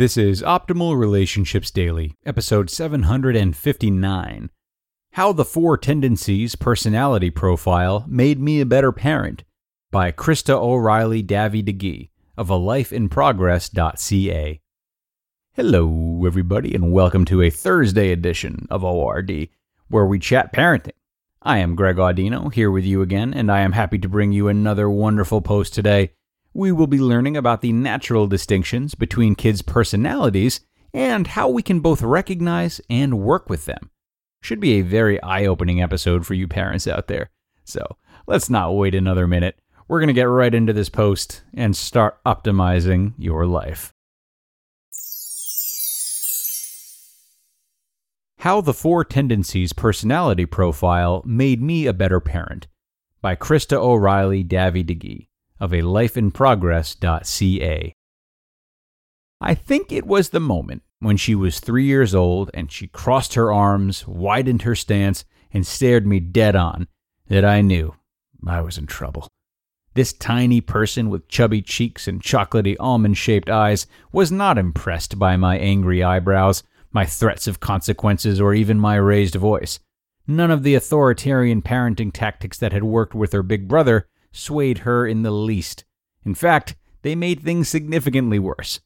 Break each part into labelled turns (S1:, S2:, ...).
S1: This is Optimal Relationships Daily, episode 759 How the Four Tendencies Personality Profile Made Me a Better Parent by Krista O'Reilly Davi-Digui of a lifeinprogress.ca. Hello, everybody, and welcome to a Thursday edition of ORD, where we chat parenting. I am Greg Audino, here with you again, and I am happy to bring you another wonderful post today we will be learning about the natural distinctions between kids' personalities and how we can both recognize and work with them. Should be a very eye opening episode for you parents out there. So let's not wait another minute. We're going to get right into this post and start optimizing your life. How the Four Tendencies Personality Profile Made Me a Better Parent by Krista O'Reilly Davi-Digui of a lifeinprogress.ca. I think it was the moment when she was three years old and she crossed her arms, widened her stance, and stared me dead on that I knew I was in trouble. This tiny person with chubby cheeks and chocolatey almond shaped eyes was not impressed by my angry eyebrows, my threats of consequences, or even my raised voice. None of the authoritarian parenting tactics that had worked with her big brother swayed her in the least. In fact, they made things significantly worse.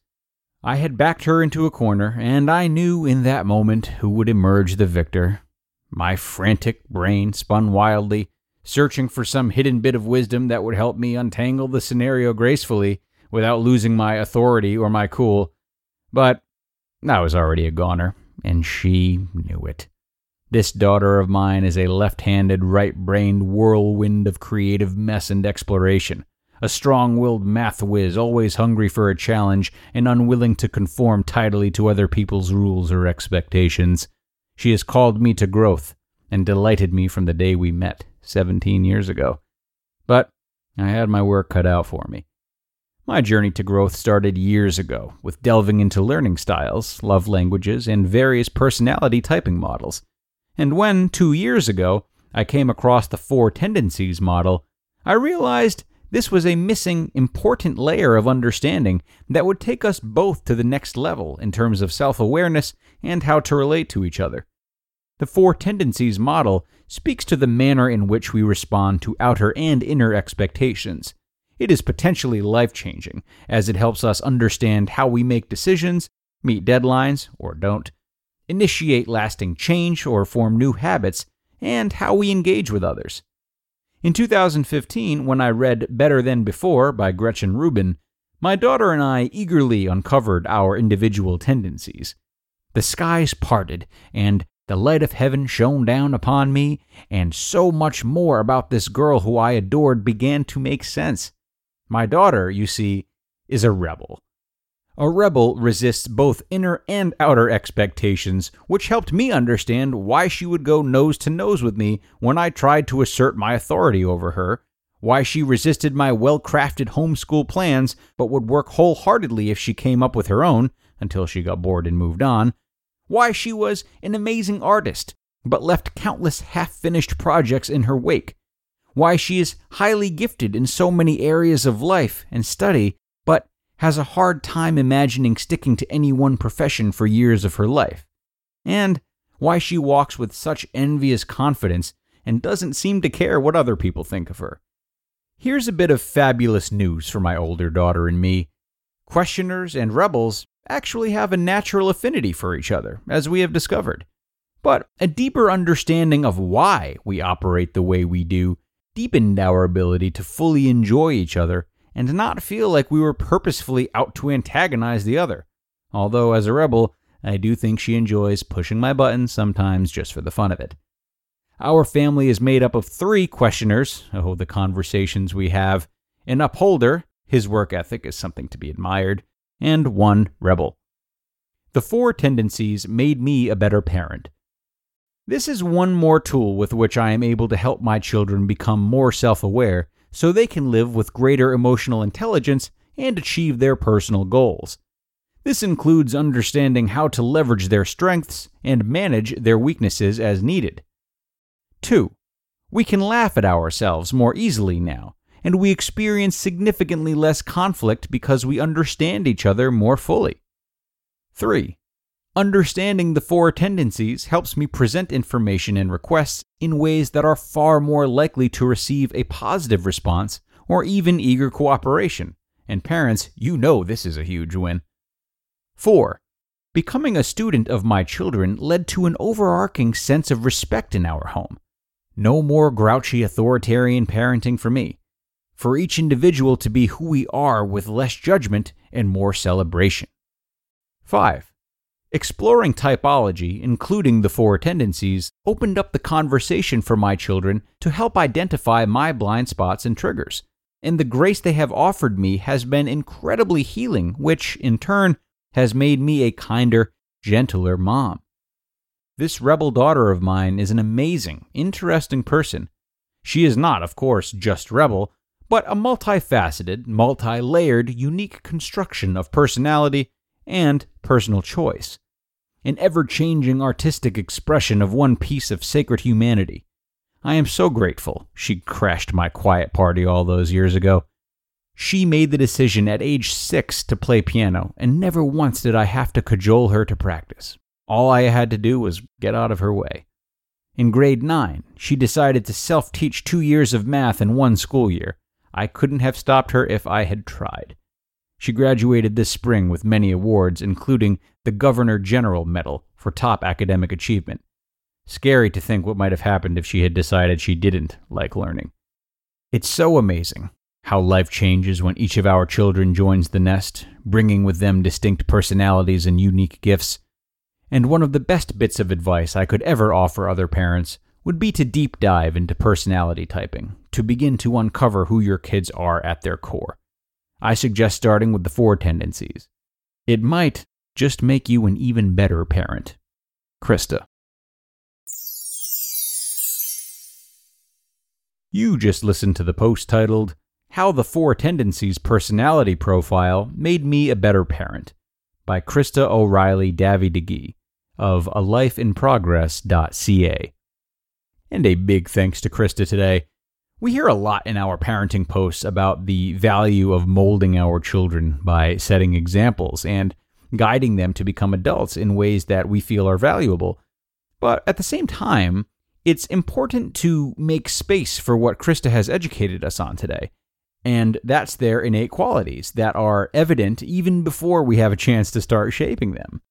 S1: I had backed her into a corner, and I knew in that moment who would emerge the victor. My frantic brain spun wildly, searching for some hidden bit of wisdom that would help me untangle the scenario gracefully without losing my authority or my cool. But I was already a goner, and she knew it. This daughter of mine is a left handed, right brained whirlwind of creative mess and exploration. A strong willed math whiz, always hungry for a challenge and unwilling to conform tidily to other people's rules or expectations. She has called me to growth and delighted me from the day we met, 17 years ago. But I had my work cut out for me. My journey to growth started years ago with delving into learning styles, love languages, and various personality typing models. And when, two years ago, I came across the Four Tendencies model, I realized this was a missing, important layer of understanding that would take us both to the next level in terms of self awareness and how to relate to each other. The Four Tendencies model speaks to the manner in which we respond to outer and inner expectations. It is potentially life changing, as it helps us understand how we make decisions, meet deadlines, or don't, initiate lasting change or form new habits, and how we engage with others. In 2015, when I read Better Than Before by Gretchen Rubin, my daughter and I eagerly uncovered our individual tendencies. The skies parted, and the light of heaven shone down upon me, and so much more about this girl who I adored began to make sense. My daughter, you see, is a rebel. A rebel resists both inner and outer expectations, which helped me understand why she would go nose to nose with me when I tried to assert my authority over her, why she resisted my well crafted homeschool plans but would work wholeheartedly if she came up with her own, until she got bored and moved on, why she was an amazing artist but left countless half finished projects in her wake, why she is highly gifted in so many areas of life and study has a hard time imagining sticking to any one profession for years of her life, and why she walks with such envious confidence and doesn't seem to care what other people think of her. Here's a bit of fabulous news for my older daughter and me. Questioners and rebels actually have a natural affinity for each other, as we have discovered. but a deeper understanding of why we operate the way we do deepened our ability to fully enjoy each other and not feel like we were purposefully out to antagonize the other. Although, as a rebel, I do think she enjoys pushing my buttons sometimes just for the fun of it. Our family is made up of three questioners, oh, the conversations we have, an upholder, his work ethic is something to be admired, and one rebel. The four tendencies made me a better parent. This is one more tool with which I am able to help my children become more self aware so they can live with greater emotional intelligence and achieve their personal goals. This includes understanding how to leverage their strengths and manage their weaknesses as needed. 2. We can laugh at ourselves more easily now, and we experience significantly less conflict because we understand each other more fully. 3. Understanding the four tendencies helps me present information and requests in ways that are far more likely to receive a positive response or even eager cooperation. And parents, you know this is a huge win. 4. Becoming a student of my children led to an overarching sense of respect in our home. No more grouchy authoritarian parenting for me. For each individual to be who we are with less judgment and more celebration. 5. Exploring typology, including the four tendencies, opened up the conversation for my children to help identify my blind spots and triggers. And the grace they have offered me has been incredibly healing, which, in turn, has made me a kinder, gentler mom. This rebel daughter of mine is an amazing, interesting person. She is not, of course, just rebel, but a multifaceted, multi layered, unique construction of personality and personal choice. An ever changing artistic expression of one piece of sacred humanity. I am so grateful she crashed my quiet party all those years ago. She made the decision at age six to play piano, and never once did I have to cajole her to practice. All I had to do was get out of her way. In grade 9, she decided to self teach two years of math in one school year. I couldn't have stopped her if I had tried. She graduated this spring with many awards, including the Governor General Medal for top academic achievement. Scary to think what might have happened if she had decided she didn't like learning. It's so amazing how life changes when each of our children joins the nest, bringing with them distinct personalities and unique gifts. And one of the best bits of advice I could ever offer other parents would be to deep dive into personality typing to begin to uncover who your kids are at their core. I suggest starting with the four tendencies. It might just make you an even better parent. Krista. You just listened to the post titled how the Four Tendencies personality profile made me a better parent by Krista O'Reilly Davi of alifeinprogress.ca. And a big thanks to Krista today. We hear a lot in our parenting posts about the value of molding our children by setting examples and guiding them to become adults in ways that we feel are valuable. But at the same time, it's important to make space for what Krista has educated us on today and that's their innate qualities that are evident even before we have a chance to start shaping them.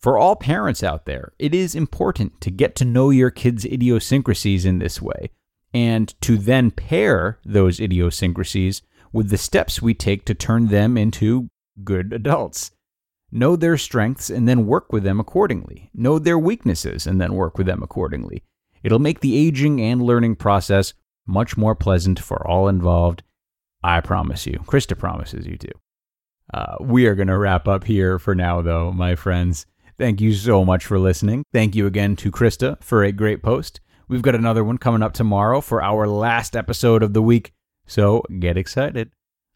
S1: For all parents out there, it is important to get to know your kids' idiosyncrasies in this way, and to then pair those idiosyncrasies with the steps we take to turn them into good adults. Know their strengths and then work with them accordingly. Know their weaknesses and then work with them accordingly. It'll make the aging and learning process much more pleasant for all involved I promise you. Krista promises you too. Uh, we are going to wrap up here for now, though, my friends. Thank you so much for listening. Thank you again to Krista for a great post. We've got another one coming up tomorrow for our last episode of the week, so get excited.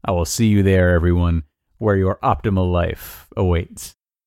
S1: I will see you there, everyone, where your optimal life awaits.